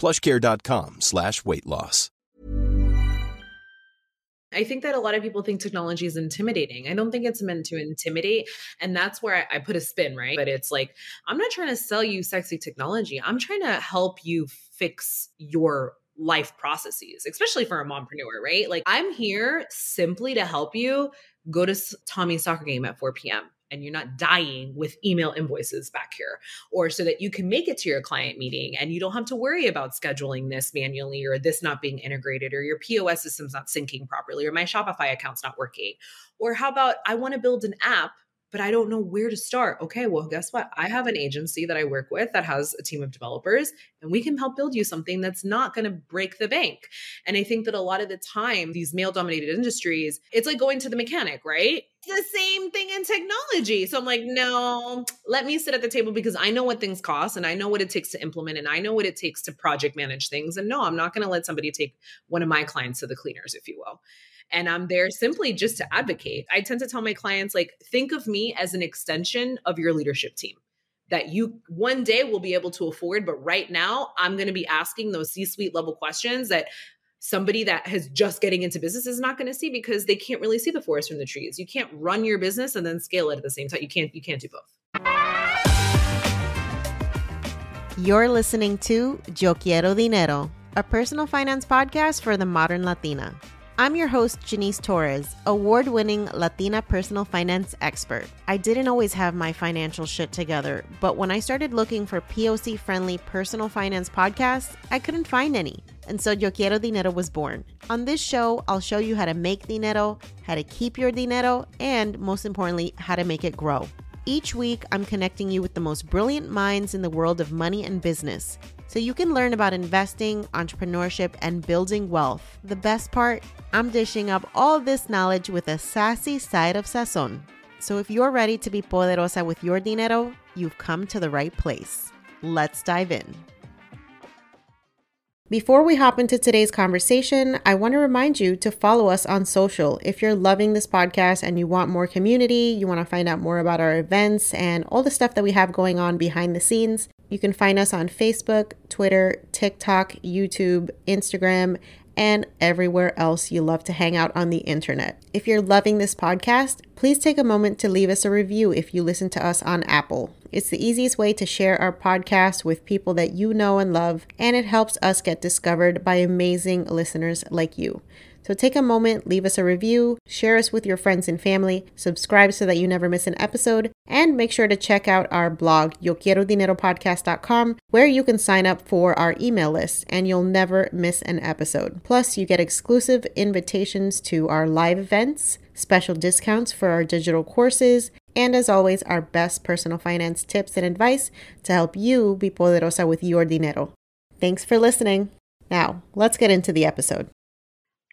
plushcare.com slash weight loss. I think that a lot of people think technology is intimidating. I don't think it's meant to intimidate. And that's where I, I put a spin, right? But it's like, I'm not trying to sell you sexy technology. I'm trying to help you fix your life processes, especially for a mompreneur, right? Like, I'm here simply to help you go to Tommy's soccer game at 4 p.m and you're not dying with email invoices back here, or so that you can make it to your client meeting and you don't have to worry about scheduling this manually or this not being integrated or your POS system's not syncing properly or my Shopify account's not working. Or how about I want to build an app but I don't know where to start. Okay, well, guess what? I have an agency that I work with that has a team of developers, and we can help build you something that's not going to break the bank. And I think that a lot of the time, these male dominated industries, it's like going to the mechanic, right? The same thing in technology. So I'm like, no, let me sit at the table because I know what things cost and I know what it takes to implement and I know what it takes to project manage things. And no, I'm not going to let somebody take one of my clients to the cleaners, if you will and I'm there simply just to advocate. I tend to tell my clients, like, think of me as an extension of your leadership team that you one day will be able to afford. But right now, I'm going to be asking those C suite level questions that somebody that has just getting into business is not going to see because they can't really see the forest from the trees. You can't run your business and then scale it at the same time. You can't you can't do both. You're listening to Yo Quiero Dinero, a personal finance podcast for the modern Latina. I'm your host, Jannese Torres, award winning Latina personal finance expert. I didn't always have my financial shit together, but when I started looking for POC friendly personal finance podcasts, I couldn't find any. And so Yo Quiero Dinero was born. On this show, I'll show you how to make dinero, how to keep your dinero, and most importantly, how to make it grow. Each week, I'm connecting you with the most brilliant minds in the world of money and business so you can learn about investing, entrepreneurship, and building wealth. The best part, I'm dishing up all this knowledge with a sassy side of sazon. So if you're ready to be poderosa with your dinero, you've come to the right place. Let's dive in. Before we hop into today's conversation, I want to remind you to follow us on social. If you're loving this podcast and you want more community, you want to find out more about our events and all the stuff that we have going on behind the scenes, you can find us on Facebook, Twitter, TikTok, YouTube, Instagram, and everywhere else you love to hang out on the internet. If you're loving this podcast, please take a moment to leave us a review if you listen to us on Apple. It's the easiest way to share our podcast with people that you know and love, and it helps us get discovered by amazing listeners like you. So take a moment, leave us a review, share us with your friends and family, subscribe so that you never miss an episode, and make sure to check out our blog, YoQuieroDineroPodcast.com, where you can sign up for our email list and you'll never miss an episode. Plus, you get exclusive invitations to our live events, special discounts for our digital courses, and as always, our best personal finance tips and advice to help you be poderosa with your dinero. Thanks for listening. Now, let's get into the episode.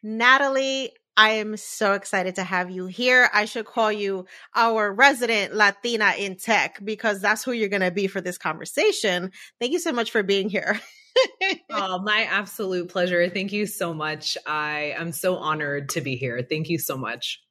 Natalie, I am so excited to have you here. I should call you our resident Latina in tech because that's who you're going to be for this conversation. Thank you so much for being here. oh, my absolute pleasure. Thank you so much. I am so honored to be here. Thank you so much.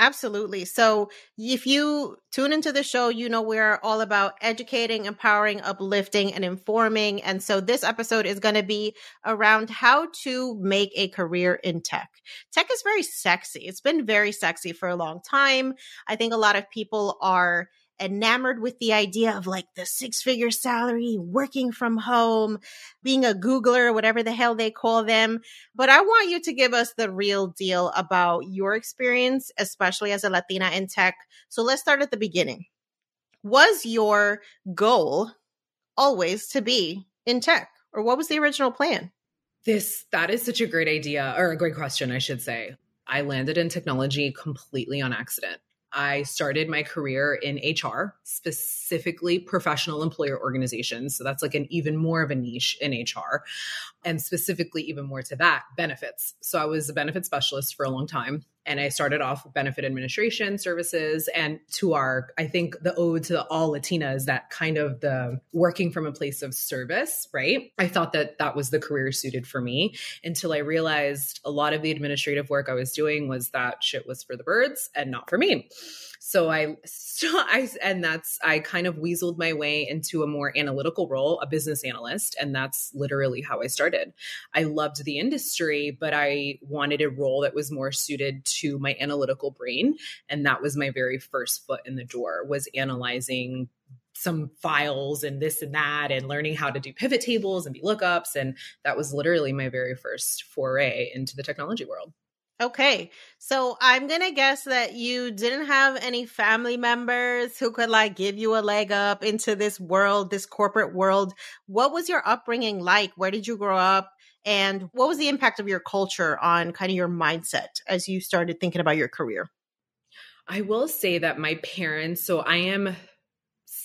Absolutely. So, if you tune into the show, you know we're all about educating, empowering, uplifting, and informing. And so, this episode is going to be around how to make a career in tech. Tech is very sexy. It's been very sexy for a long time. I think a lot of people are enamored with the idea of like the six figure salary, working from home, being a Googler, whatever the hell they call them. But I want you to give us the real deal about your experience, especially as a Latina in tech. So let's start at the beginning. Was your goal always to be in tech, or what was the original plan? This, that is such a great idea, or a great question, I should say. I landed in technology completely on accident. I started my career in HR, specifically professional employer organizations. So that's like an even more of a niche in HR. And specifically, even more to that, benefits. So I was a benefit specialist for a long time and I started off benefit administration services. And to our, I think the ode to the all Latinas, that kind of the working from a place of service, right? I thought that that was the career suited for me until I realized a lot of the administrative work I was doing was that shit was for the birds and not for me. So I, so I, and that's, I kind of weaseled my way into a more analytical role, a business analyst. And that's literally how I started. I loved the industry, but I wanted a role that was more suited to my analytical brain. And that was my very first foot in the door was analyzing some files and this and that and learning how to do pivot tables and VLOOKUPs And that was literally my very first foray into the technology world. Okay. So I'm going to guess that you didn't have any family members who could like give you a leg up into this world, this corporate world. What was your upbringing like? Where did you grow up? And what was the impact of your culture on kind of your mindset as you started thinking about your career? I will say that my parents, so I am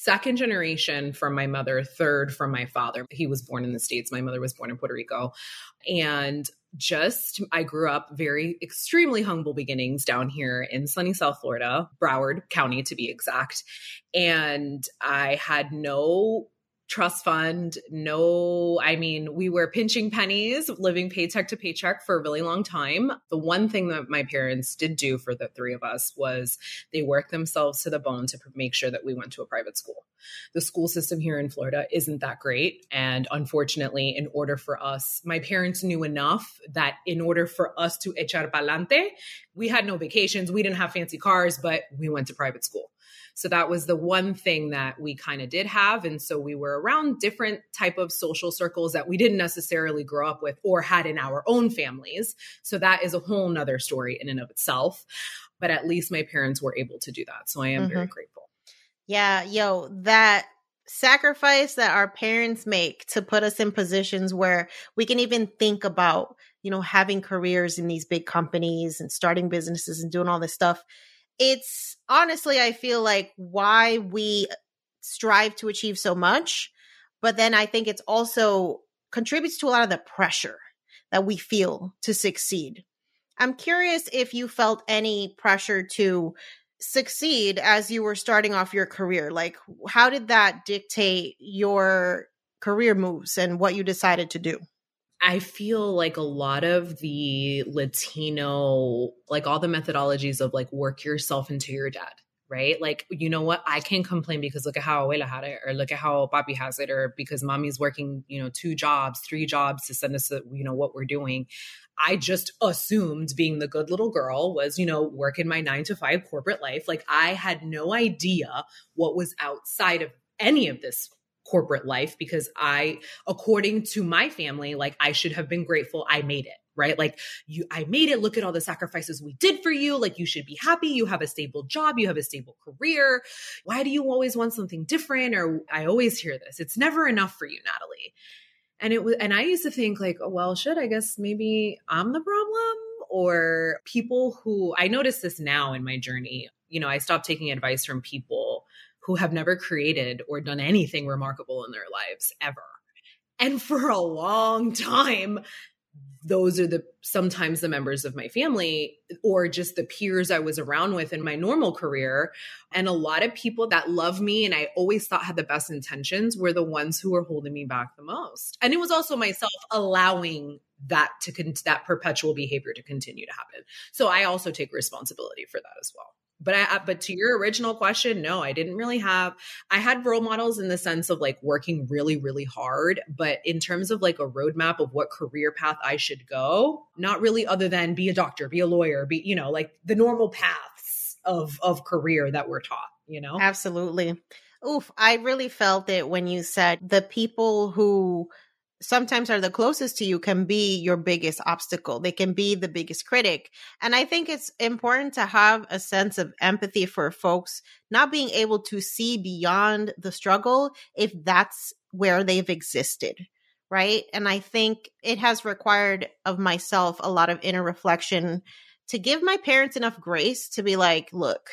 second generation from my mother, third from my father. He was born in the States. My mother was born in Puerto Rico. And just I grew up very extremely humble beginnings down here in sunny South Florida, Broward County to be exact. And I had no trust fund. No, I mean, we were pinching pennies, living paycheck to paycheck for a really long time. The one thing that my parents did do for the three of us was they worked themselves to the bone to make sure that we went to a private school. The school system here in Florida isn't that great. And unfortunately, in order for us, my parents knew enough that in order for us to echar palante, we had no vacations, we didn't have fancy cars, but we went to private school. So that was the one thing that we kind of did have. And so we were around different type of social circles that we didn't necessarily grow up with or had in our own families. So that is a whole nother story in and of itself. But at least my parents were able to do that. So I am mm-hmm. very grateful. Yeah, yo, that sacrifice that our parents make to put us in positions where we can even think about, you know, having careers in these big companies and starting businesses and doing all this stuff it's honestly, I feel like why we strive to achieve so much. But then I think it's also contributes to a lot of the pressure that we feel to succeed. I'm curious if you felt any pressure to succeed as you were starting off your career. Like, how did that dictate your career moves and what you decided to do? I feel like a lot of the Latino, like all the methodologies of like work yourself into your dad, right? Like, you know what? I can't complain because look at how Abuela had it, or look at how Papi has it, or because mommy's working, you know, two jobs, three jobs to send us, you know, what we're doing. I just assumed being the good little girl was, you know, working my nine to five corporate life. Like, I had no idea what was outside of any of this corporate life because I, according to my family, like I should have been grateful I made it right? Like you, I made it. Look at all the sacrifices we did for you. Like you should be happy. You have a stable job. You have a stable career. Why do you always want something different? Or I always hear this. It's never enough for you, Natalie. And it was, and I used to think like, oh, well, shit, I guess maybe I'm the problem or people who I notice this now in my journey. You know, I stopped taking advice from people who have never created or done anything remarkable in their lives ever. And for a long time, those are the sometimes the members of my family or just the peers I was around with in my normal career. And a lot of people that love me and I always thought had the best intentions were the ones who were holding me back the most. And it was also myself allowing that to con- that perpetual behavior to continue to happen. So I also take responsibility for that as well but I, but to your original question, no, I didn't really have, I had role models in the sense of like working really, really hard. But in terms of like a roadmap of what career path I should go, not really other than be a doctor, be a lawyer, be, you know, like the normal paths of, of career that we're taught, you know? Absolutely. Oof. I really felt it when you said the people who, sometimes are the closest to you can be your biggest obstacle. They can be the biggest critic. And I think it's important to have a sense of empathy for folks not being able to see beyond the struggle if that's where they've existed. Right. And I think it has required of myself a lot of inner reflection to give my parents enough grace to be like, look,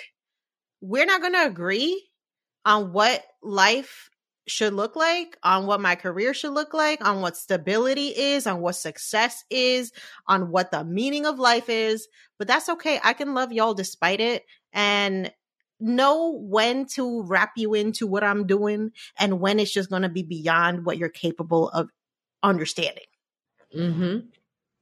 we're not going to agree on what life should look like, on what my career should look like, on what stability is, on what success is, on what the meaning of life is. But that's okay. I can love y'all despite it and know when to wrap you into what I'm doing and when it's just going to be beyond what you're capable of understanding. Mhm.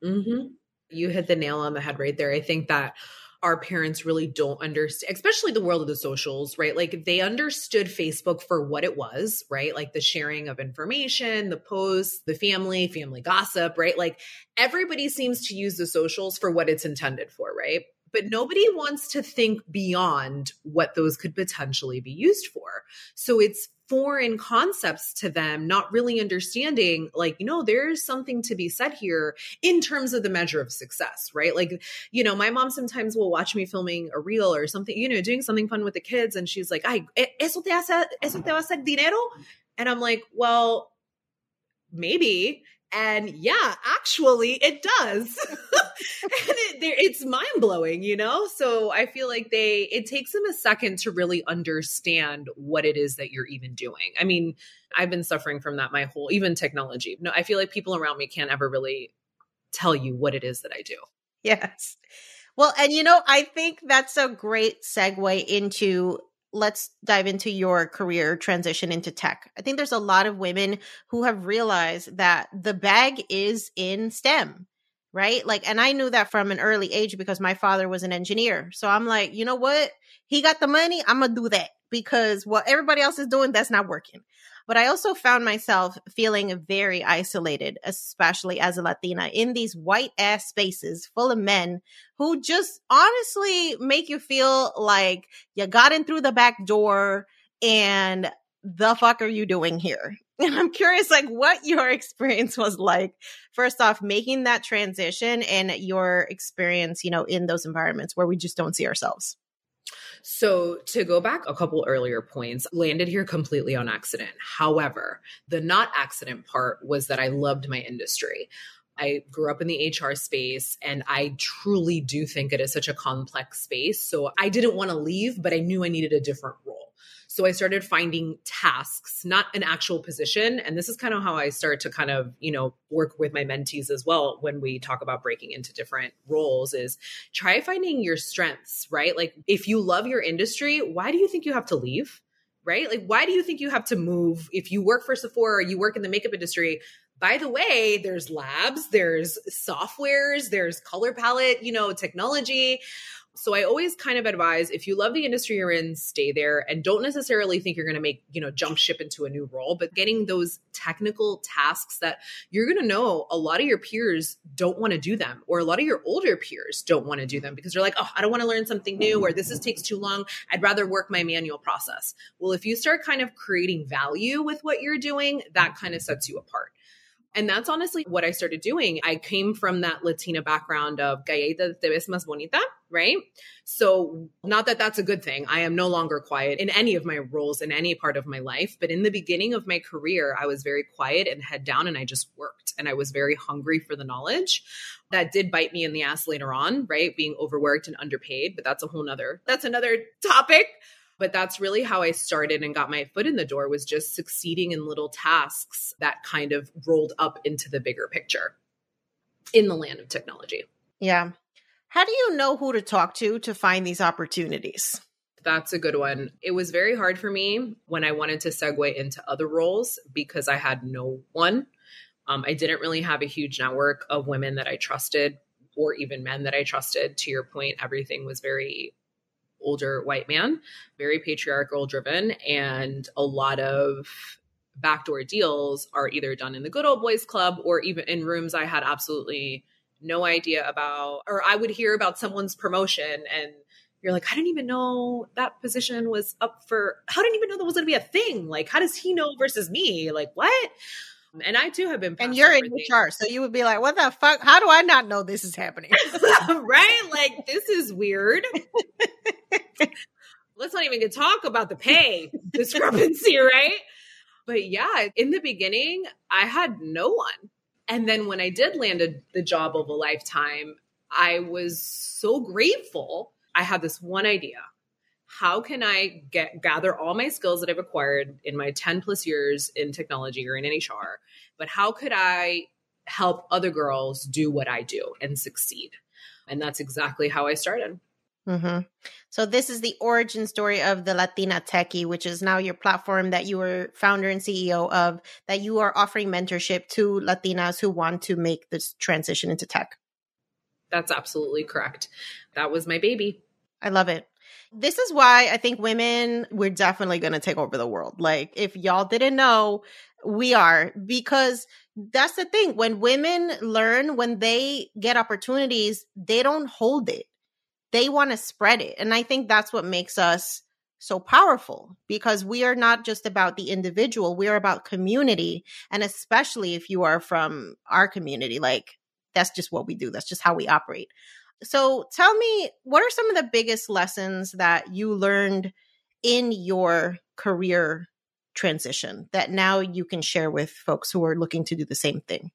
Mhm. You hit the nail on the head right there. I think that our parents really don't understand, especially the world of the socials, right? Like they understood Facebook for what it was, right? Like the sharing of information, the posts, the family, family gossip, right? Like everybody seems to use the socials for what it's intended for, right? but nobody wants to think beyond what those could potentially be used for. So it's foreign concepts to them, not really understanding, like, you know, there's something to be said here in terms of the measure of success, right? Like, you know, my mom sometimes will watch me filming a reel or something, you know, doing something fun with the kids. And she's like, ay, eso te hace, eso te va a hacer dinero? And I'm like, well, maybe and yeah, actually, it does. and it, it's mind blowing, you know? So I feel like they, it takes them a second to really understand what it is that you're even doing. I mean, I've been suffering from that my whole, even technology. No, I feel like people around me can't ever really tell you what it is that I do. Yes. Well, and you know, I think that's a great segue into let's dive into your career transition into tech. I think there's a lot of women who have realized that the bag is in STEM, right? Like, and I knew that from an early age because my father was an engineer. So I'm like, you know what? He got the money. I'm going to do that because what everybody else is doing, that's not working. But I also found myself feeling very isolated, especially as a Latina, in these white ass spaces full of men who just honestly make you feel like you got in through the back door and the fuck are you doing here? And I'm curious, like, what your experience was like. First off, making that transition and your experience, you know, in those environments where we just don't see ourselves. So, to go back a couple earlier points, landed here completely on accident. However, the not accident part was that I loved my industry. I grew up in the HR space and I truly do think it is such a complex space. So I didn't want to leave, but I knew I needed a different role. So I started finding tasks, not an actual position. And this is kind of how I start to kind of, you know, work with my mentees as well when we talk about breaking into different roles is try finding your strengths, right? Like if you love your industry, why do you think you have to leave? Right? Like, why do you think you have to move? If you work for Sephora or you work in the makeup industry, by the way, there's labs, there's softwares, there's color palette, you know, technology So I always kind of advise if you love the industry you're in, stay there and don't necessarily think you're going to make, you know, jump ship into a new role, but getting those technical tasks that you're going to know a lot of your peers don't want to do them or a lot of your older peers don't want to do them because they're like, "Oh, I don't want to learn something new or this is, takes too long. I'd rather work my manual process." Well, if you start kind of creating value with what you're doing, that kind of sets you apart. And that's honestly what I started doing. I came from that Latina background of galleta te ves más bonita, right? So, not that that's a good thing. I am no longer quiet in any of my roles in any part of my life. But in the beginning of my career, I was very quiet and head down and I just worked. And I was very hungry for the knowledge. That did bite me in the ass later on, right? Being overworked and underpaid. But that's a whole nother, that's another topic but that's really how I started and got my foot in the door was just succeeding in little tasks that kind of rolled up into the bigger picture in the land of technology. Yeah. How do you know who to talk to to find these opportunities? That's a good one. It was very hard for me when I wanted to segue into other roles because I had no one. Um, I didn't really have a huge network of women that I trusted or even men that I trusted. To your point, everything was very older white man, very patriarchal driven, and a lot of backdoor deals are either done in the good old boys club or even in rooms I had absolutely no idea about, or I would hear about someone's promotion and you're like, I didn't even know that position was up for, how didn't even know that was going to be a thing. Like, how does he know versus me? Like, what? And I too have been. And you're in HR, so you would be like, "What the fuck? How do I not know this is happening?" right? Like this is weird. Let's not even get talk about the pay discrepancy, right? But yeah, in the beginning, I had no one. And then when I did land a, the job of a lifetime, I was so grateful. I had this one idea how can I get gather all my skills that I've acquired in my 10 plus years in technology or in HR, but how could I help other girls do what I do and succeed? And that's exactly how I started. Mm-hmm. So this is the origin story of the Latina Techie, which is now your platform that you were founder and CEO of. That you are offering mentorship to Latinas who want to make this transition into tech. That's absolutely correct. That was my baby. I love it. This is why I think women, we're definitely going to take over the world. Like, if y'all didn't know, we are because that's the thing. When women learn, when they get opportunities, they don't hold it, they want to spread it. And I think that's what makes us so powerful because we are not just about the individual, we are about community. And especially if you are from our community, like, that's just what we do, that's just how we operate. So tell me, what are some of the biggest lessons that you learned in your career transition that now you can share with folks who are looking to do the same thing?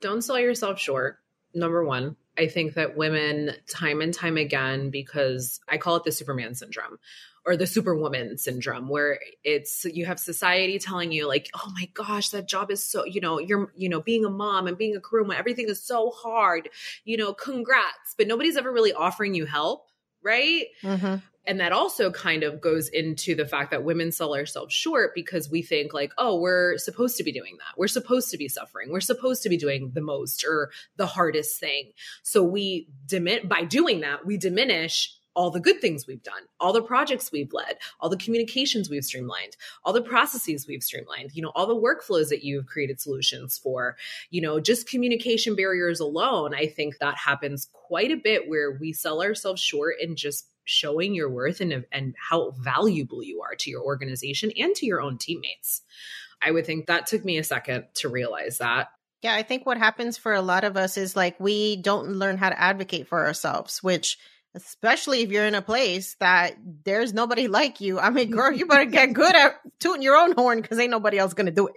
Don't sell yourself short. Number one, I think that women, time and time again, because I call it the Superman syndrome, or the superwoman syndrome where it's you have society telling you like oh my gosh that job is so you know you're you know being a mom and being a crew everything is so hard you know congrats but nobody's ever really offering you help right mm-hmm. And that also kind of goes into the fact that women sell ourselves short because we think like oh we're supposed to be doing that. We're supposed to be suffering. We're supposed to be doing the most or the hardest thing. So we diminish by doing that we diminish all the good things we've done, all the projects we've led, all the communications we've streamlined, all the processes we've streamlined, you know, all the workflows that you've created solutions for, you know, just communication barriers alone. I think that happens quite a bit where we sell ourselves short and just showing your worth and, and how valuable you are to your organization and to your own teammates. I would think that took me a second to realize that. Yeah, I think what happens for a lot of us is like we don't learn how to advocate for ourselves, which especially if you're in a place that there's nobody like you. I mean, girl, you better get good at tooting your own horn because ain't nobody else going to do it.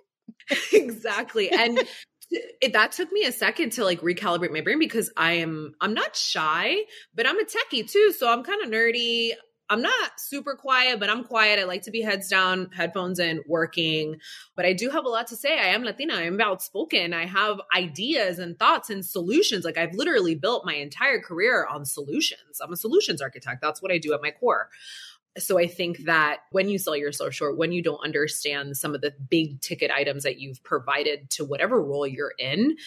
exactly. And it, that took me a second to like recalibrate my brain because I am, I'm not shy, but I'm a techie too. So I'm kind of nerdy. I'm not super quiet, but I'm quiet. I like to be heads down, headphones in, working. But I do have a lot to say. I am Latina. I'm outspoken. I have ideas and thoughts and solutions. Like I've literally built my entire career on solutions. I'm a solutions architect. That's what I do at my core. So I think that when you sell yourself short, when you don't understand some of the big ticket items that you've provided to whatever role you're in,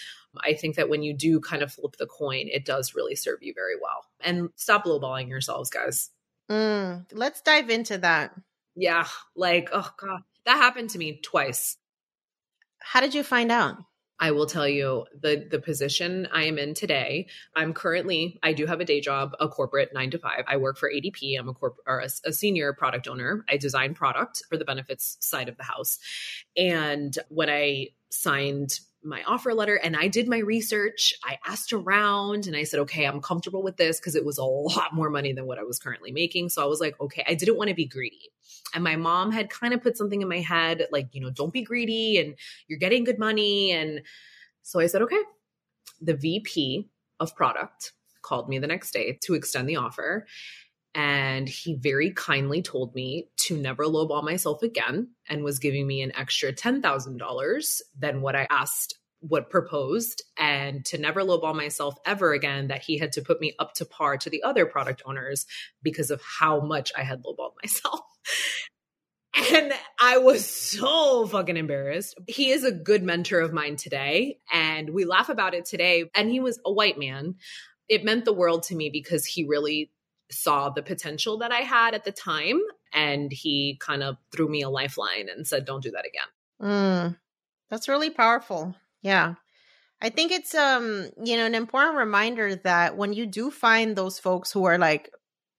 I think that when you do kind of flip the coin, it does really serve you very well. And stop lowballing yourselves, guys. Mm, let's dive into that. Yeah, like oh god, that happened to me twice. How did you find out? I will tell you the the position I am in today. I'm currently I do have a day job, a corporate nine to five. I work for ADP. I'm a corp or a, a, senior product owner. I design product for the benefits side of the house. And when I signed my offer letter and I did my research. I asked around and I said, okay, I'm comfortable with this because it was a lot more money than what I was currently making. So I was like, okay, I didn't want to be greedy. And my mom had kind of put something in my head like, you know, don't be greedy and you're getting good money. And so I said, okay. The VP of product called me the next day to extend the offer. And he very kindly told me to never lowball myself again and was giving me an extra $10,000 than what I asked, what proposed, and to never lowball myself ever again, that he had to put me up to par to the other product owners because of how much I had lowballed myself. And I was so fucking embarrassed. He is a good mentor of mine today, and we laugh about it today. And he was a white man. It meant the world to me because he really saw the potential that I had at the time. And he kind of threw me a lifeline and said, don't do that again. Mm, that's really powerful. Yeah. I think it's um, you know, an important reminder that when you do find those folks who are like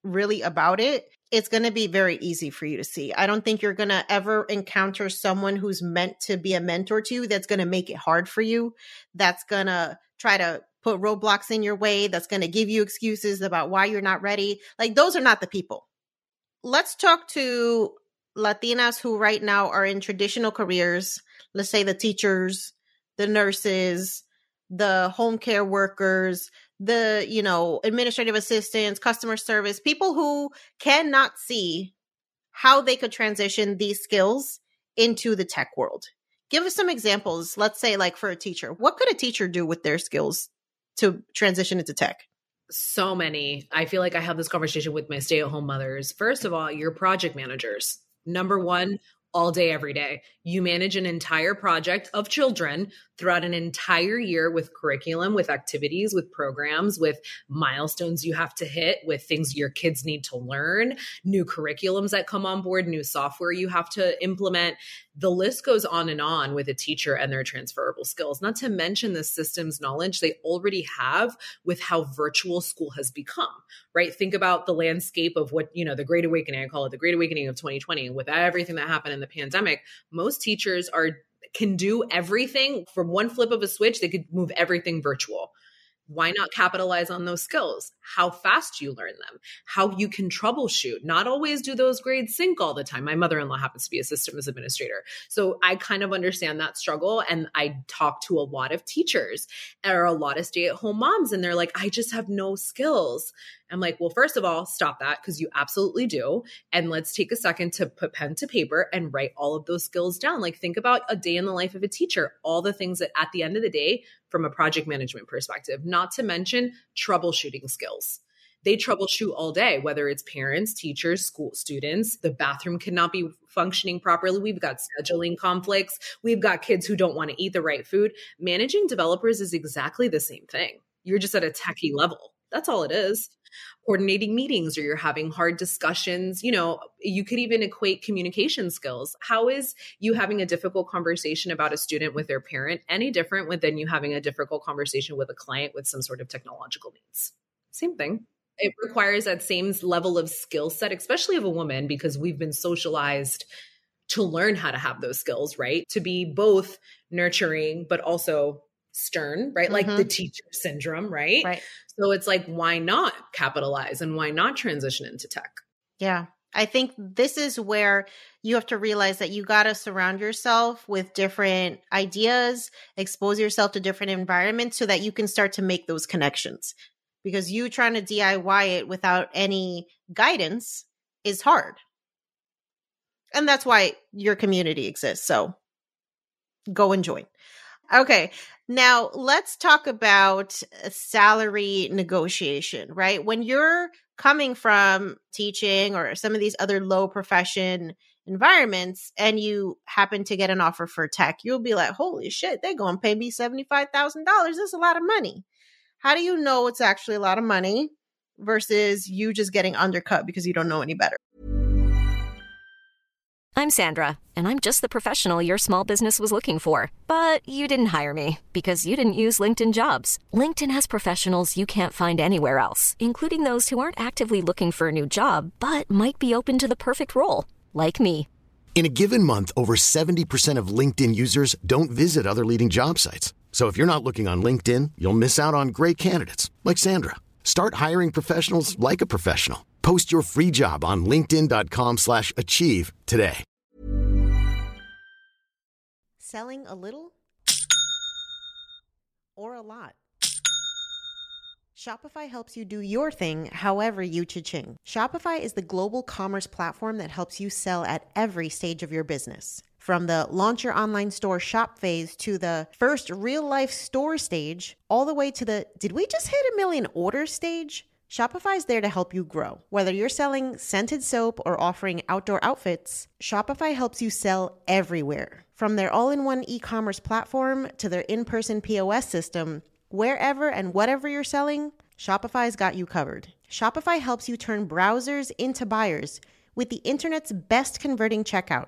really about it, it's going to be very easy for you to see. I don't think you're going to ever encounter someone who's meant to be a mentor to you that's going to make it hard for you, that's going to try to put roadblocks in your way, that's going to give you excuses about why you're not ready. Like, those are not the people. Let's talk to Latinas who right now are in traditional careers. Let's say the teachers, the nurses, the home care workers, the, you know, administrative assistants, customer service, people who cannot see how they could transition these skills into the tech world. Give us some examples. Let's say, like for a teacher, what could a teacher do with their skills to transition into tech? So many. I feel like I have this conversation with my stay at home mothers. First of all, your project managers. Number one, all day, every day. You manage an entire project of children throughout an entire year with curriculum, with activities, with programs, with milestones you have to hit, with things your kids need to learn, new curriculums that come on board, new software you have to implement. The list goes on and on with a teacher and their transferable skills, not to mention the systems knowledge they already have with how virtual school has become, right? Think about the landscape of what, you know, the Great Awakening, I call it the Great Awakening of 2020, with everything that happened in the pandemic. Most teachers are can do everything from one flip of a switch, they could move everything virtual. Why not capitalize on those skills? How fast you learn them, how you can troubleshoot. Not always do those grades sync all the time. My mother in law happens to be a systems administrator. So I kind of understand that struggle. And I talk to a lot of teachers or a lot of stay at home moms, and they're like, I just have no skills. I'm like, well, first of all, stop that because you absolutely do. And let's take a second to put pen to paper and write all of those skills down. Like, think about a day in the life of a teacher, all the things that at the end of the day, from a project management perspective, not to mention troubleshooting skills. They troubleshoot all day, whether it's parents, teachers, school students. The bathroom cannot be functioning properly. We've got scheduling conflicts. We've got kids who don't want to eat the right food. Managing developers is exactly the same thing. You're just at a techie level. That's all it is coordinating meetings or you're having hard discussions. You know, you could even equate communication skills. How is you having a difficult conversation about a student with their parent any different than you having a difficult conversation with a client with some sort of technological needs? Same thing. It requires that same level of skill set, especially of a woman, because we've been socialized to learn how to have those skills, right? To be both nurturing, but also stern, right? Mm-hmm. Like the mm-hmm. teacher syndrome, right? Right. So it's like, why not capitalize and why not transition into tech? Yeah. I think this is where you have to realize that you got to surround yourself with different ideas, expose yourself to different environments so that you can start to make those connections. Because you trying to DIY it without any guidance is hard. And that's why your community exists. So go and join. Okay. Now let's talk about uh, salary negotiation, right? When you're coming from teaching or some of these other low profession environments and you happen to get an offer for tech, you'll be like, holy shit, they're going to pay me $75,000. That's a lot of money. How do you know it's actually a lot of money versus you just getting undercut because you don't know any better? I'm Sandra, and I'm just the professional your small business was looking for. But you didn't hire me because you didn't use LinkedIn jobs. LinkedIn has professionals you can't find anywhere else, including those who aren't actively looking for a new job but might be open to the perfect role, like me. In a given month, over 70% of LinkedIn users don't visit other leading job sites. So if you're not looking on LinkedIn, you'll miss out on great candidates like Sandra. Start hiring professionals like a professional. Post your free job on linkedin.com/achieve today. Selling a little or a lot. Shopify helps you do your thing however you cha-ching. Shopify is the global commerce platform that helps you sell at every stage of your business. From the launch your online store shop phase to the first real life store stage, all the way to the did we just hit a million order stage? Shopify is there to help you grow. Whether you're selling scented soap or offering outdoor outfits, Shopify helps you sell everywhere. From their all in one e commerce platform to their in person POS system, wherever and whatever you're selling, Shopify's got you covered. Shopify helps you turn browsers into buyers with the internet's best converting checkout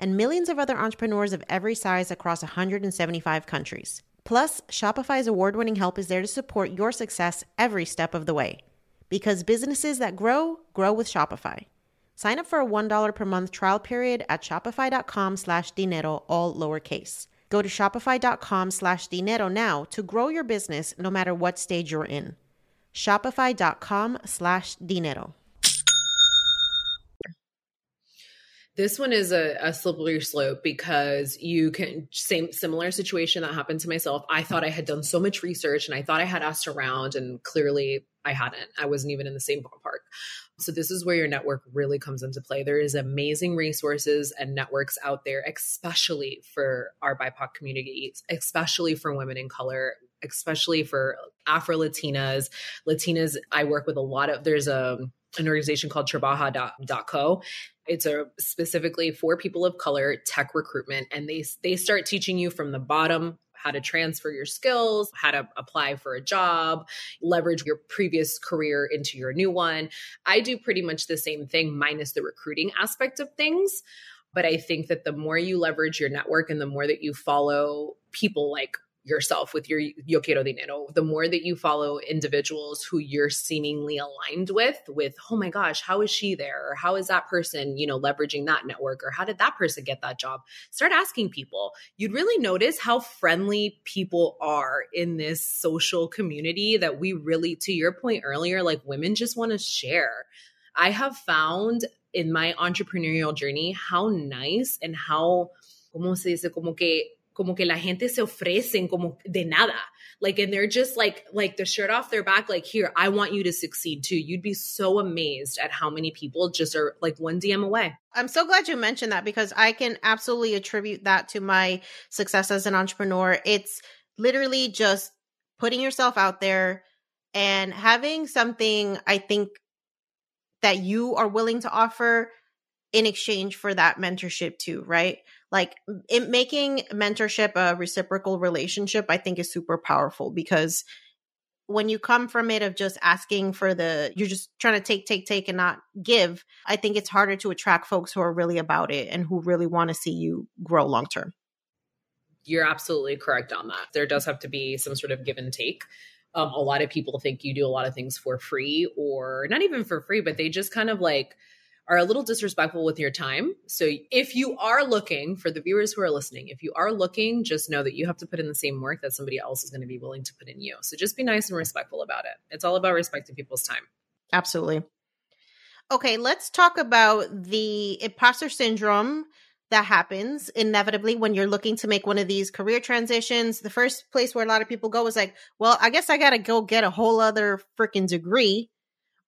and millions of other entrepreneurs of every size across 175 countries. Plus, Shopify's award winning help is there to support your success every step of the way. Because businesses that grow, grow with Shopify. Sign up for a $1 per month trial period at shopify.com slash dinero, all lowercase. Go to shopify.com slash dinero now to grow your business no matter what stage you're in. Shopify.com slash dinero. This one is a, a, slippery slope because you can same similar situation that happened to myself. I thought I had done so much research and I thought I had asked around, and clearly I hadn't. I wasn't even in the same ballpark. So this is where your network really comes into play. There is amazing resources and networks out there, especially for our BIPOC communities, especially for women in color, especially for Afro Latinas, Latinas. I work with a lot of. There's a an organization called trabaja.co it's a specifically for people of color tech recruitment and they they start teaching you from the bottom how to transfer your skills, how to apply for a job, leverage your previous career into your new one. I do pretty much the same thing minus the recruiting aspect of things. But I think that the more you leverage your network and the more that you follow people like yourself with your yo quiero dinero. The more that you follow individuals who you're seemingly aligned with with oh my gosh how is she there? Or how is that person you know leveraging that network? Or how did that person get that job? Start asking people. You'd really notice how friendly people are in this social community that we really to your point earlier like women just want to share. I have found in my entrepreneurial journey how nice and how como se dice? Como que como que la gente se ofrecen como de nada. Like, and they're just like, like the shirt off their back, like, here, I want you to succeed too. You'd be so amazed at how many people just are like one DM away. I'm so glad you mentioned that because I can absolutely attribute that to my success as an entrepreneur. It's literally just putting yourself out there and having something I think that you are willing to offer in exchange for that mentorship too, right? Like it making mentorship a reciprocal relationship i think is super powerful because when you come from it of just asking for the you're just trying to take take take and not give i think it's harder to attract folks who are really about it and who really want to see you grow long term. You're absolutely correct on that. There does have to be some sort of give and take. Um, a lot of people think you do a lot of things for free or not even for free but they just kind of like are a little disrespectful with your time. So if you are looking for the viewers who are listening, if you are looking, just know that you have to put in the same work that somebody else is going to be willing to put in you. So just be nice and respectful about it. It's all about respecting people's time. Absolutely. Okay, let's talk about the imposter syndrome that happens inevitably when you're looking to make one of these career transitions. The first place where a lot of people go is like, well, I guess I got to go get a whole other freaking degree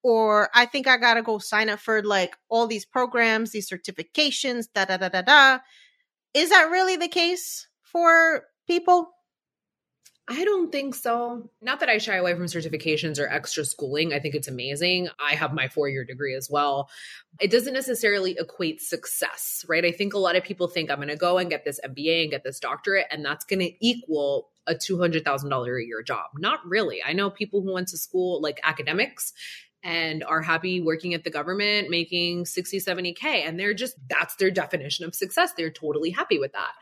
or I think I gotta go sign up for like all these programs, these certifications, da da da da da. Is that really the case for people? I don't think so. Not that I shy away from certifications or extra schooling. I think it's amazing. I have my four year degree as well. It doesn't necessarily equate success, right? I think a lot of people think I'm going to go and get this MBA and get this doctorate, and that's going to equal a $200,000 a year job. Not really. I know people who went to school like academics and are happy working at the government making 60 70k and they're just that's their definition of success. They're totally happy with that.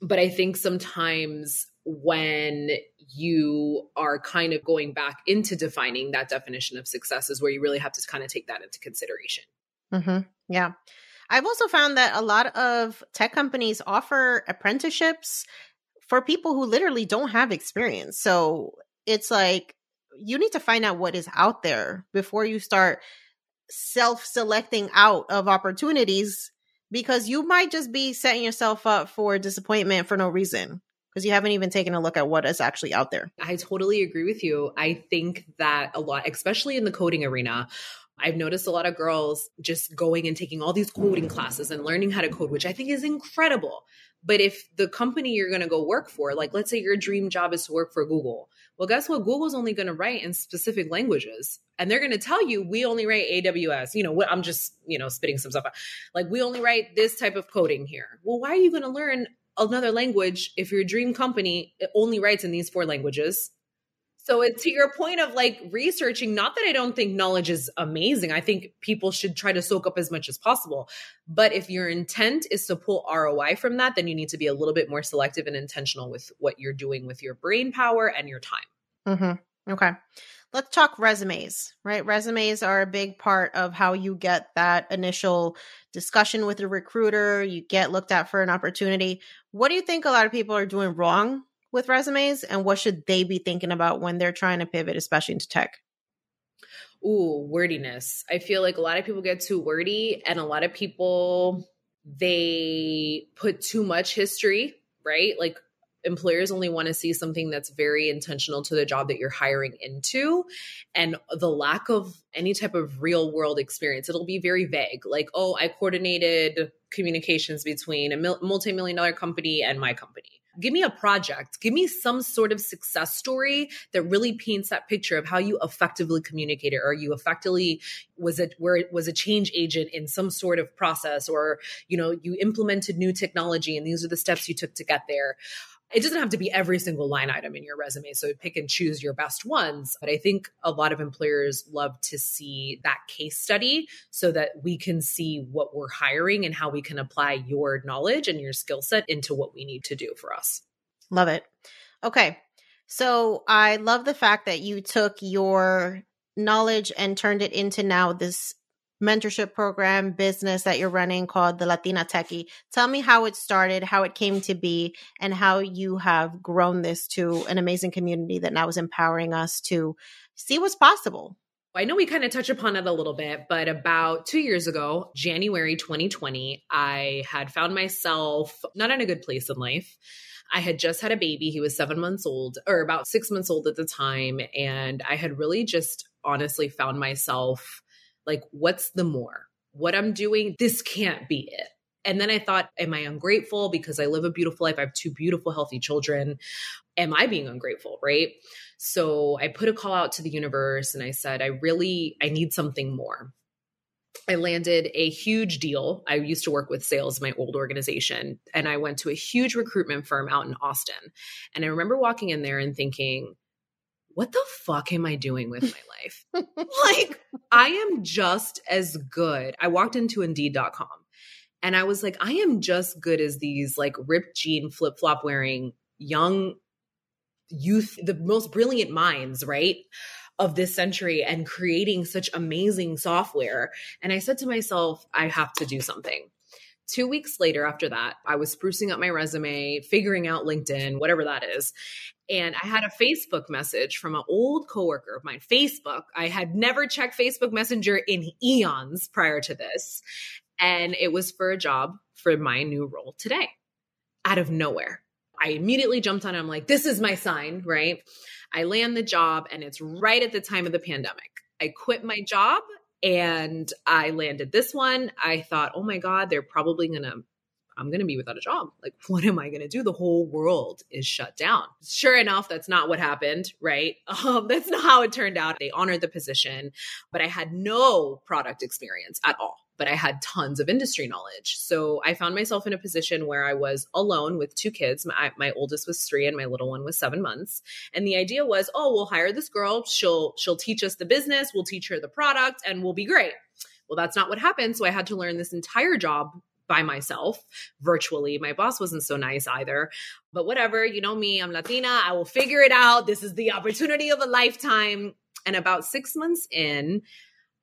But i think sometimes when you are kind of going back into defining that definition of success is where you really have to kind of take that into consideration. Mm-hmm. yeah. I've also found that a lot of tech companies offer apprenticeships for people who literally don't have experience. So it's like you need to find out what is out there before you start self-selecting out of opportunities because you might just be setting yourself up for disappointment for no reason because you haven't even taken a look at what is actually out there. I totally agree with you. I think that a lot, especially in the coding arena, I've noticed a lot of girls just going and taking all these coding classes and learning how to code, which I think is incredible. But if the company you're going to go work for, like let's say your dream job is to work for Google, well, guess what? Google's only going to write in specific languages. And they're going to tell you, we only write AWS. You know, what I'm just, you know, spitting some stuff out. Like, we only write this type of coding here. Well, why are you going to learn another language if your dream company only writes in these four languages? So it's to your point of like researching, not that I don't think knowledge is amazing. I think people should try to soak up as much as possible. But if your intent is to pull ROI from that, then you need to be a little bit more selective and intentional with what you're doing with your brain power and your time. Mm-hmm. Okay. Let's talk resumes, right? Resumes are a big part of how you get that initial discussion with a recruiter. You get looked at for an opportunity. What do you think a lot of people are doing wrong with resumes and what should they be thinking about when they're trying to pivot, especially into tech? Ooh, wordiness. I feel like a lot of people get too wordy and a lot of people they put too much history, right? Like employers only want to see something that's very intentional to the job that you're hiring into and the lack of any type of real world experience it'll be very vague like oh i coordinated communications between a multi-million dollar company and my company give me a project. Give me some sort of success story that really paints that picture of how you effectively communicated. Or you effectively was it where it was a change agent in some sort of process or you know you implemented new technology and these are the steps you took to get there it doesn't have to be every single line item in your resume. So pick and choose your best ones. But I think a lot of employers love to see that case study so that we can see what we're hiring and how we can apply your knowledge and your skill set into what we need to do for us. Love it. Okay. So I love the fact that you took your knowledge and turned it into now this mentorship program business that you're running called the Latina Techie. Tell me how it started, how it came to be, and how you have grown this to an amazing community that now is empowering us to see what's possible. I know we kind of touch upon it a little bit, but about two years ago, January 2020, I had found myself not in a good place in life. I had just had a baby. He was seven months old, or about six months old at the time. And I had really just honestly found myself like, what's the more? What I'm doing, this can't be it. And then I thought, am I ungrateful because I live a beautiful life? I have two beautiful, healthy children. Am I being ungrateful? Right. So I put a call out to the universe and I said, I really, I need something more. I landed a huge deal. I used to work with sales, in my old organization, and I went to a huge recruitment firm out in Austin. And I remember walking in there and thinking, what the fuck am I doing with my life? like, I am just as good. I walked into Indeed.com and I was like, I am just good as these like ripped jean flip flop wearing young youth, the most brilliant minds, right? of this century and creating such amazing software. And I said to myself, I have to do something. Two weeks later, after that, I was sprucing up my resume, figuring out LinkedIn, whatever that is. And I had a Facebook message from an old coworker of mine, Facebook. I had never checked Facebook Messenger in eons prior to this. And it was for a job for my new role today out of nowhere. I immediately jumped on it. I'm like, this is my sign, right? I land the job and it's right at the time of the pandemic. I quit my job and I landed this one. I thought, oh my God, they're probably going to, I'm going to be without a job. Like, what am I going to do? The whole world is shut down. Sure enough, that's not what happened, right? Um, that's not how it turned out. They honored the position, but I had no product experience at all but I had tons of industry knowledge. So I found myself in a position where I was alone with two kids. My, my oldest was three and my little one was seven months. And the idea was, oh, we'll hire this girl. She'll, she'll teach us the business. We'll teach her the product and we'll be great. Well, that's not what happened. So I had to learn this entire job by myself virtually. My boss wasn't so nice either. But whatever, you know me, I'm Latina. I will figure it out. This is the opportunity of a lifetime. And about six months in,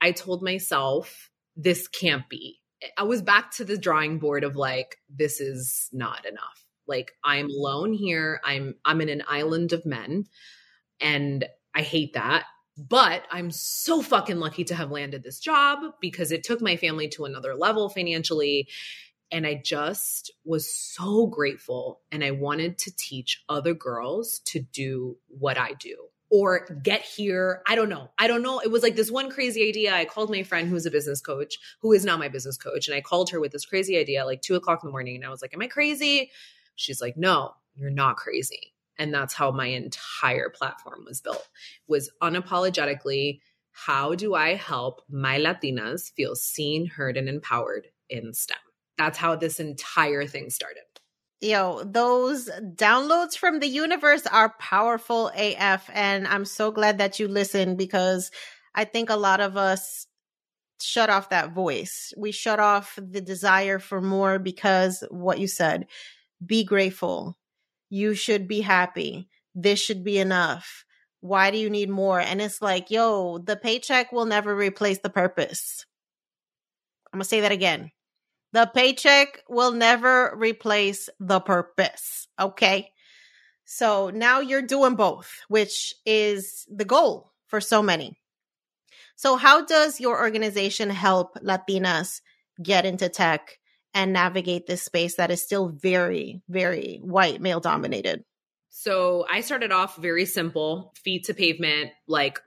I told myself, this can't be. I was back to the drawing board of like, this is not enough. Like I'm alone here. I'm I'm in an island of men and I hate that. But I'm so fucking lucky to have landed this job because it took my family to another level financially. And I just was so grateful. And I wanted to teach other girls to do what I do or get here. I don't know. I don't know. It was like this one crazy idea. I called my friend who's a business coach, who is now my business coach. And I called her with this crazy idea like two o'clock in the morning. And I was like, Am I crazy? She's like, No, you're not crazy. And that's how my entire platform was built. Was unapologetically, how do I help my Latinas feel seen, heard, and empowered in STEM? That's how this entire thing started yo, those downloads from the universe are powerful AF. And I'm so glad that you listened because I think a lot of us shut off that voice. We shut off the desire for more because what you said be grateful. You should be happy. This should be enough. Why do you need more? And it's like, yo, the paycheck will never replace the purpose. I'm going to say that again. The paycheck will never replace the purpose. Okay. So now you're doing both, which is the goal for so many. So, how does your organization help Latinas get into tech and navigate this space that is still very, very white, male dominated? So, I started off very simple feet to pavement, like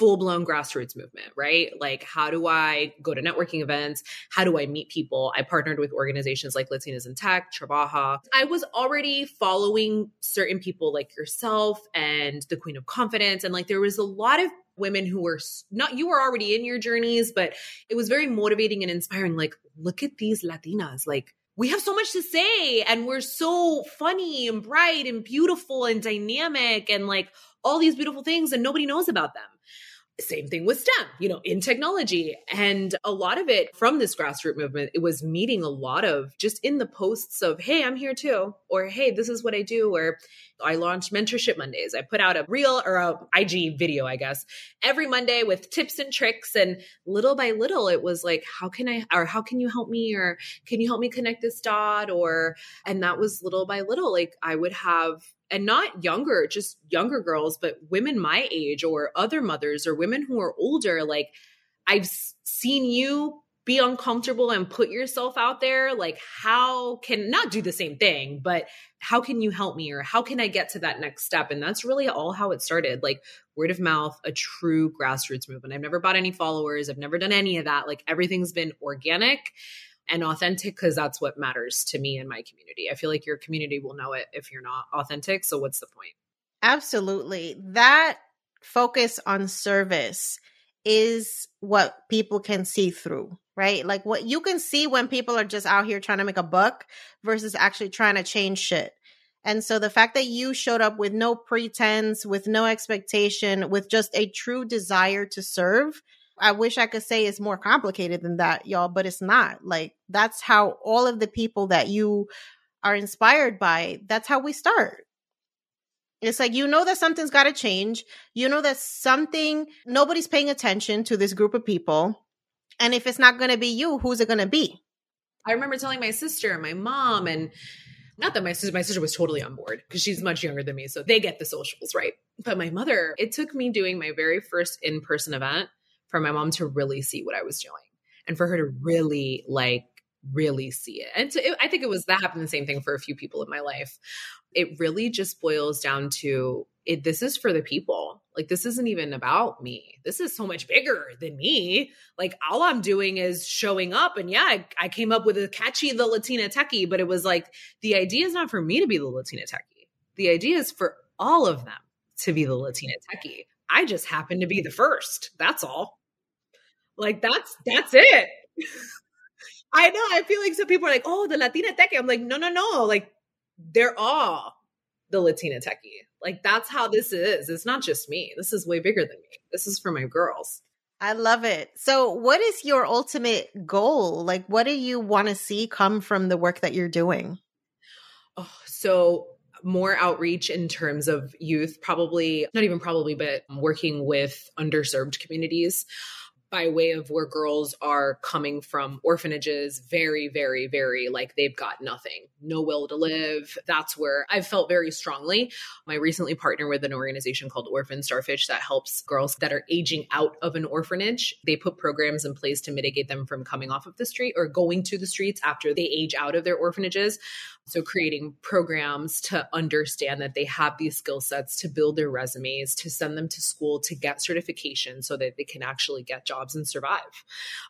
full blown grassroots movement, right? Like, how do I go to networking events? How do I meet people? I partnered with organizations like Latinas in Tech, Trabaja. I was already following certain people like yourself and the Queen of Confidence. And like, there was a lot of women who were not, you were already in your journeys, but it was very motivating and inspiring. Like, look at these Latinas. Like, we have so much to say and we're so funny and bright and beautiful and dynamic and like all these beautiful things and nobody knows about them same thing with STEM, you know, in technology. And a lot of it from this grassroots movement, it was meeting a lot of just in the posts of, hey, I'm here too, or hey, this is what I do, or I launched Mentorship Mondays. I put out a reel or a IG video, I guess, every Monday with tips and tricks. And little by little, it was like, how can I, or how can you help me? Or can you help me connect this dot? Or, and that was little by little, like I would have and not younger, just younger girls, but women my age or other mothers or women who are older. Like, I've seen you be uncomfortable and put yourself out there. Like, how can not do the same thing, but how can you help me or how can I get to that next step? And that's really all how it started like word of mouth, a true grassroots movement. I've never bought any followers, I've never done any of that. Like, everything's been organic and authentic because that's what matters to me and my community. I feel like your community will know it if you're not authentic. So what's the point? Absolutely. That focus on service is what people can see through, right? Like what you can see when people are just out here trying to make a buck versus actually trying to change shit. And so the fact that you showed up with no pretense, with no expectation, with just a true desire to serve I wish I could say it's more complicated than that, y'all, but it's not. Like that's how all of the people that you are inspired by, that's how we start. It's like you know that something's got to change. You know that something nobody's paying attention to this group of people. And if it's not going to be you, who's it going to be? I remember telling my sister and my mom and not that my sister my sister was totally on board because she's much younger than me so they get the socials right but my mother it took me doing my very first in-person event for my mom to really see what i was doing and for her to really like really see it. And so it, i think it was that happened the same thing for a few people in my life. It really just boils down to it this is for the people. Like this isn't even about me. This is so much bigger than me. Like all i'm doing is showing up. And yeah i, I came up with a catchy the latina techie but it was like the idea is not for me to be the latina techie. The idea is for all of them to be the latina techie. I just happen to be the first. That's all like that's that's it i know i feel like some people are like oh the latina techie i'm like no no no like they're all the latina techie like that's how this is. It's not just me. This is way bigger than me. This is for my girls. I love it. So, what is your ultimate goal? Like, what do you want to see come from the work that you're doing? Oh, so more outreach in terms of youth, probably not even probably, but working with underserved communities by way of where girls are coming from orphanages, very, very, very like they've got nothing, no will to live. That's where I've felt very strongly. I recently partnered with an organization called Orphan Starfish that helps girls that are aging out of an orphanage. They put programs in place to mitigate them from coming off of the street or going to the streets after they age out of their orphanages. So, creating programs to understand that they have these skill sets to build their resumes, to send them to school to get certification so that they can actually get jobs and survive.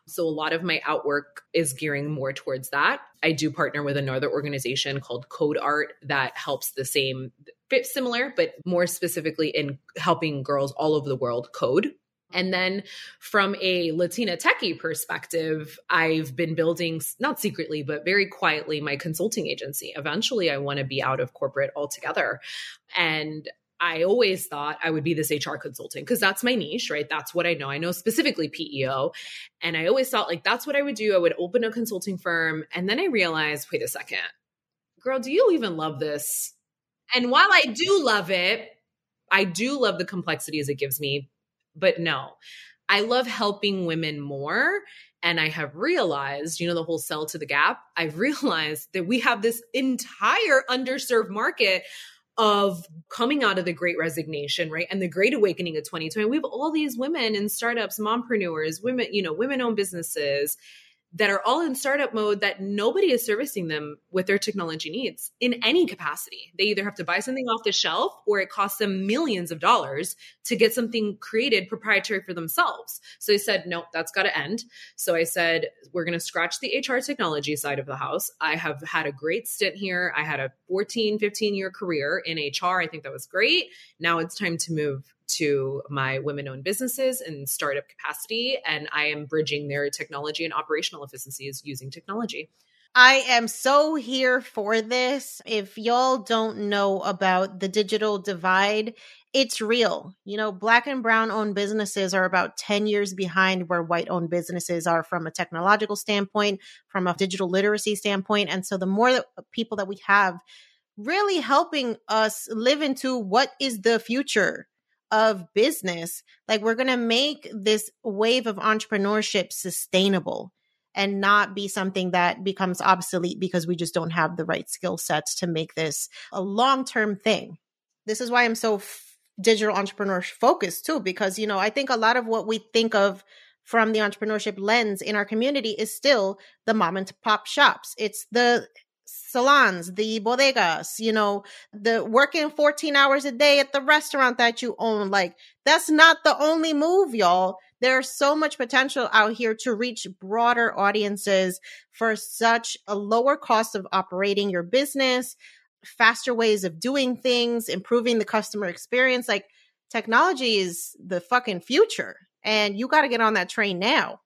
So, a lot of my outwork is gearing more towards that. I do partner with another organization called Code Art that helps the same, bit similar, but more specifically in helping girls all over the world code. And then from a Latina techie perspective, I've been building, not secretly, but very quietly, my consulting agency. Eventually, I want to be out of corporate altogether. And I always thought I would be this HR consultant because that's my niche, right? That's what I know. I know specifically PEO. And I always thought like that's what I would do. I would open a consulting firm. And then I realized, wait a second, girl, do you even love this? And while I do love it, I do love the complexities it gives me but no, I love helping women more. And I have realized, you know, the whole sell to the gap, I've realized that we have this entire underserved market of coming out of the great resignation, right? And the great awakening of 2020. We have all these women in startups, mompreneurs, women, you know, women owned businesses that are all in startup mode that nobody is servicing them with their technology needs in any capacity. They either have to buy something off the shelf or it costs them millions of dollars to get something created proprietary for themselves. So I said, nope, that's got to end. So I said, we're going to scratch the HR technology side of the house. I have had a great stint here. I had a 14, 15 year career in HR. I think that was great. Now it's time to move to my women owned businesses and startup capacity. And I am bridging their technology and operational efficiencies using technology. I am so here for this. If y'all don't know about the digital divide, it's real. You know, black and brown owned businesses are about 10 years behind where white owned businesses are from a technological standpoint, from a digital literacy standpoint. And so the more that uh, people that we have really helping us live into what is the future of business, like we're going to make this wave of entrepreneurship sustainable and not be something that becomes obsolete because we just don't have the right skill sets to make this a long term thing. This is why I'm so f- digital entrepreneur focused too, because, you know, I think a lot of what we think of from the entrepreneurship lens in our community is still the mom and pop shops. It's the salons, the bodegas, you know, the working 14 hours a day at the restaurant that you own. Like, that's not the only move, y'all. There's so much potential out here to reach broader audiences for such a lower cost of operating your business, faster ways of doing things, improving the customer experience. Like, technology is the fucking future, and you got to get on that train now.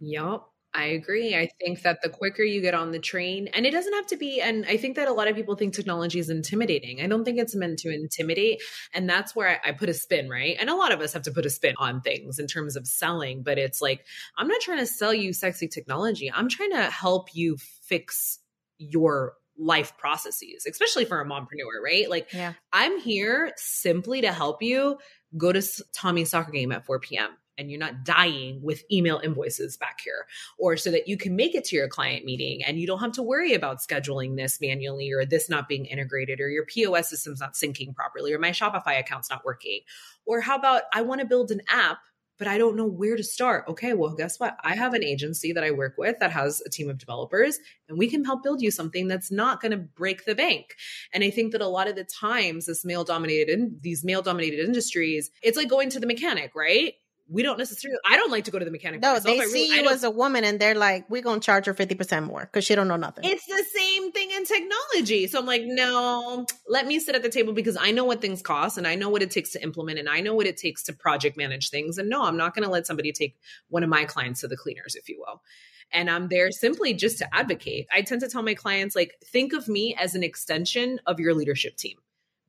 Yup. I agree. I think that the quicker you get on the train, and it doesn't have to be, and I think that a lot of people think technology is intimidating. I don't think it's meant to intimidate. And that's where I, I, put a spin, right? And a lot of us have to put a spin on things in terms of selling, but it's like, I'm not trying to sell you sexy technology. I'm trying to help you fix your life processes, especially for a mompreneur, right? Like, Yeah. I'm here simply to help you go to Tommy's soccer game at 4 p.m. and you're not dying with email invoices back here, or so that you can make it to your client meeting and you don't have to worry about scheduling this manually or this not being integrated or your POS system's not syncing properly or my Shopify account's not working. Or how about I want to build an app but I don't know where to start. Okay, well, guess what? I have an agency that I work with that has a team of developers, and we can help build you something that's not going to break the bank. And I think that a lot of the times, this male dominated in these male dominated industries, it's like going to the mechanic, right? We don't necessarily. I don't like to go to the mechanic. No, myself. they I really- see I you as a woman and they're like, we're going to charge her 50% more because she don't know nothing. It's the same thing in technology. So I'm like, no, let me sit at the table because I know what things cost and I know what it takes to implement and I know what it takes to project manage things. And no, I'm not going to let somebody take one of my clients to the cleaners, if you will. And I'm there simply just to advocate. I tend to tell my clients, like, think of me as an extension of your leadership team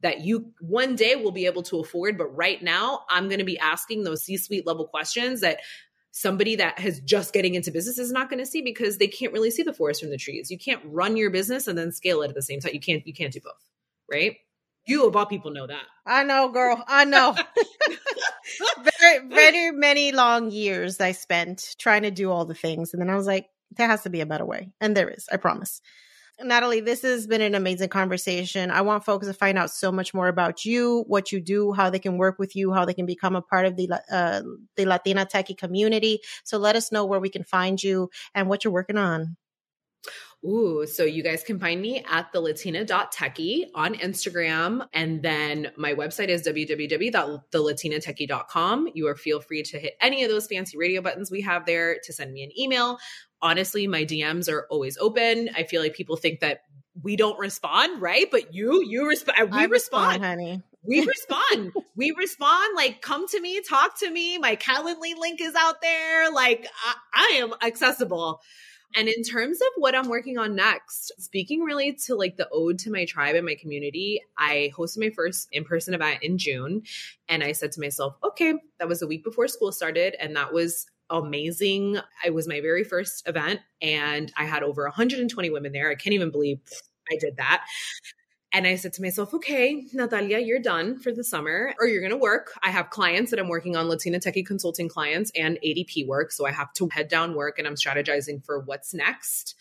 that you one day will be able to afford. But right now, I'm going to be asking those C suite level questions that somebody that has just getting into business is not going to see because they can't really see the forest from the trees. You can't run your business and then scale it at the same time. You can't you can't do both, right? You of all people know that. I know, girl. I know. very, very many long years I spent trying to do all the things. And then I was like, there has to be a better way. And there is, I promise. Natalie, this has been an amazing conversation. I want folks to find out so much more about you, what you do, how they can work with you, how they can become a part of the uh, the Latina techie community. So let us know where we can find you and what you're working on. Ooh, so you guys can find me at the latina.techie on Instagram. And then my website is www.thelatinatechie.com. You are feel free to hit any of those fancy radio buttons we have there to send me an email. Honestly, my DMs are always open. I feel like people think that we don't respond, right? But you, you respond. Uh, we I respond. honey. we respond. we respond. Like, come to me, talk to me. My Calendly link is out there. Like, I, I am accessible. And in terms of what I'm working on next, speaking really to like the ode to my tribe and my community, I hosted my first in person event in June. And I said to myself, okay, that was a week before school started. And that was amazing. It was my very first event. And I had over 120 women there. I can't even believe I did that. And I said to myself, okay, Natalia, you're done for the summer or you're going to work. I have clients that I'm working on, Latina Techie consulting clients and ADP work. So I have to head down work and I'm strategizing for what's next.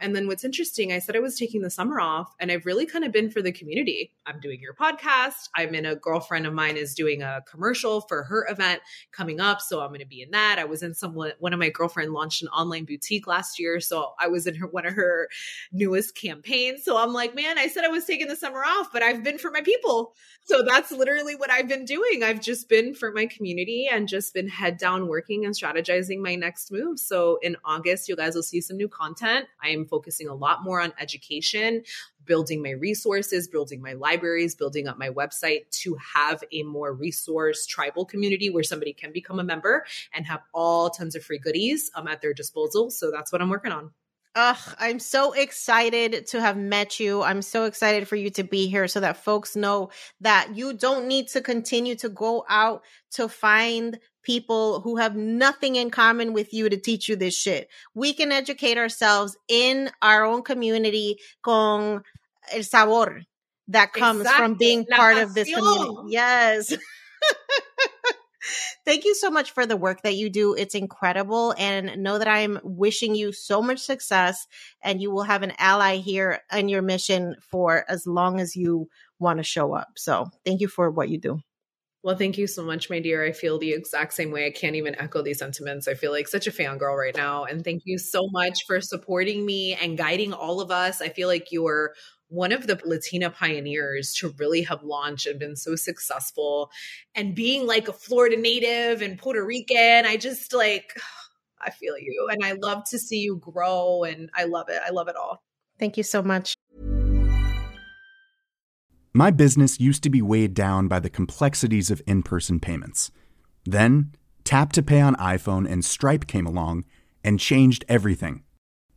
And then what's interesting, I said I was taking the summer off and I've really kind of been for the community. I'm doing your podcast. I'm in a girlfriend of mine is doing a commercial for her event coming up. So I'm going to be in that. I was in some, one of my girlfriend launched an online boutique last year. So I was in her, one of her newest campaigns. So I'm like, man, I said I was taking the summer off, but I've been for my people. So that's literally what I've been doing. I've just been for my community and just been head down working and strategizing my next move. So in August, you guys will see some new content. I am focusing a lot more on education, building my resources, building my libraries, building up my website to have a more resource tribal community where somebody can become a member and have all tons of free goodies um, at their disposal. So that's what I'm working on. Ugh, I'm so excited to have met you. I'm so excited for you to be here so that folks know that you don't need to continue to go out to find people who have nothing in common with you to teach you this shit. We can educate ourselves in our own community con el sabor that comes from being la part of this community. Yes. Thank you so much for the work that you do. It's incredible. And know that I'm wishing you so much success and you will have an ally here in your mission for as long as you want to show up. So thank you for what you do. Well, thank you so much, my dear. I feel the exact same way. I can't even echo these sentiments. I feel like such a fangirl right now. And thank you so much for supporting me and guiding all of us. I feel like you're one of the Latina pioneers to really have launched and been so successful. And being like a Florida native and Puerto Rican, I just like, I feel you. And I love to see you grow. And I love it. I love it all. Thank you so much. My business used to be weighed down by the complexities of in person payments. Then, Tap to Pay on iPhone and Stripe came along and changed everything.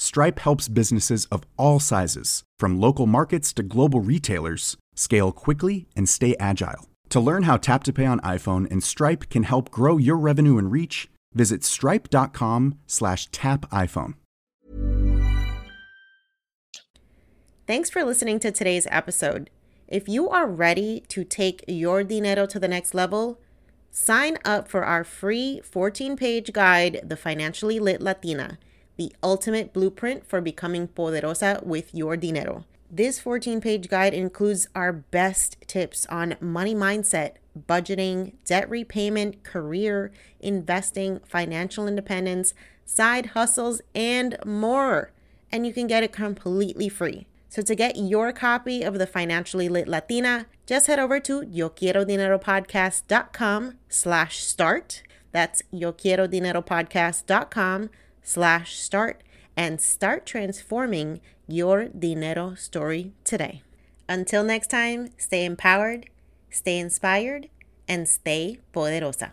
Stripe helps businesses of all sizes, from local markets to global retailers, scale quickly and stay agile. To learn how Tap to Pay on iPhone and Stripe can help grow your revenue and reach, visit stripe.com slash tap iPhone. Thanks for listening to today's episode. If you are ready to take your dinero to the next level, sign up for our free 14 page guide, The Financially Lit Latina the ultimate blueprint for becoming poderosa with your dinero. This 14 page guide includes our best tips on money mindset, budgeting, debt repayment, career, investing, financial independence, side hustles, and more. And you can get it completely free. So to get your copy of the Financially Lit Latina, just head over to YoQuieroDineroPodcast.com slash start. That's YoQuieroDineroPodcast.com slash start and start transforming your dinero story today. Until next time, stay empowered, stay inspired, and stay poderosa.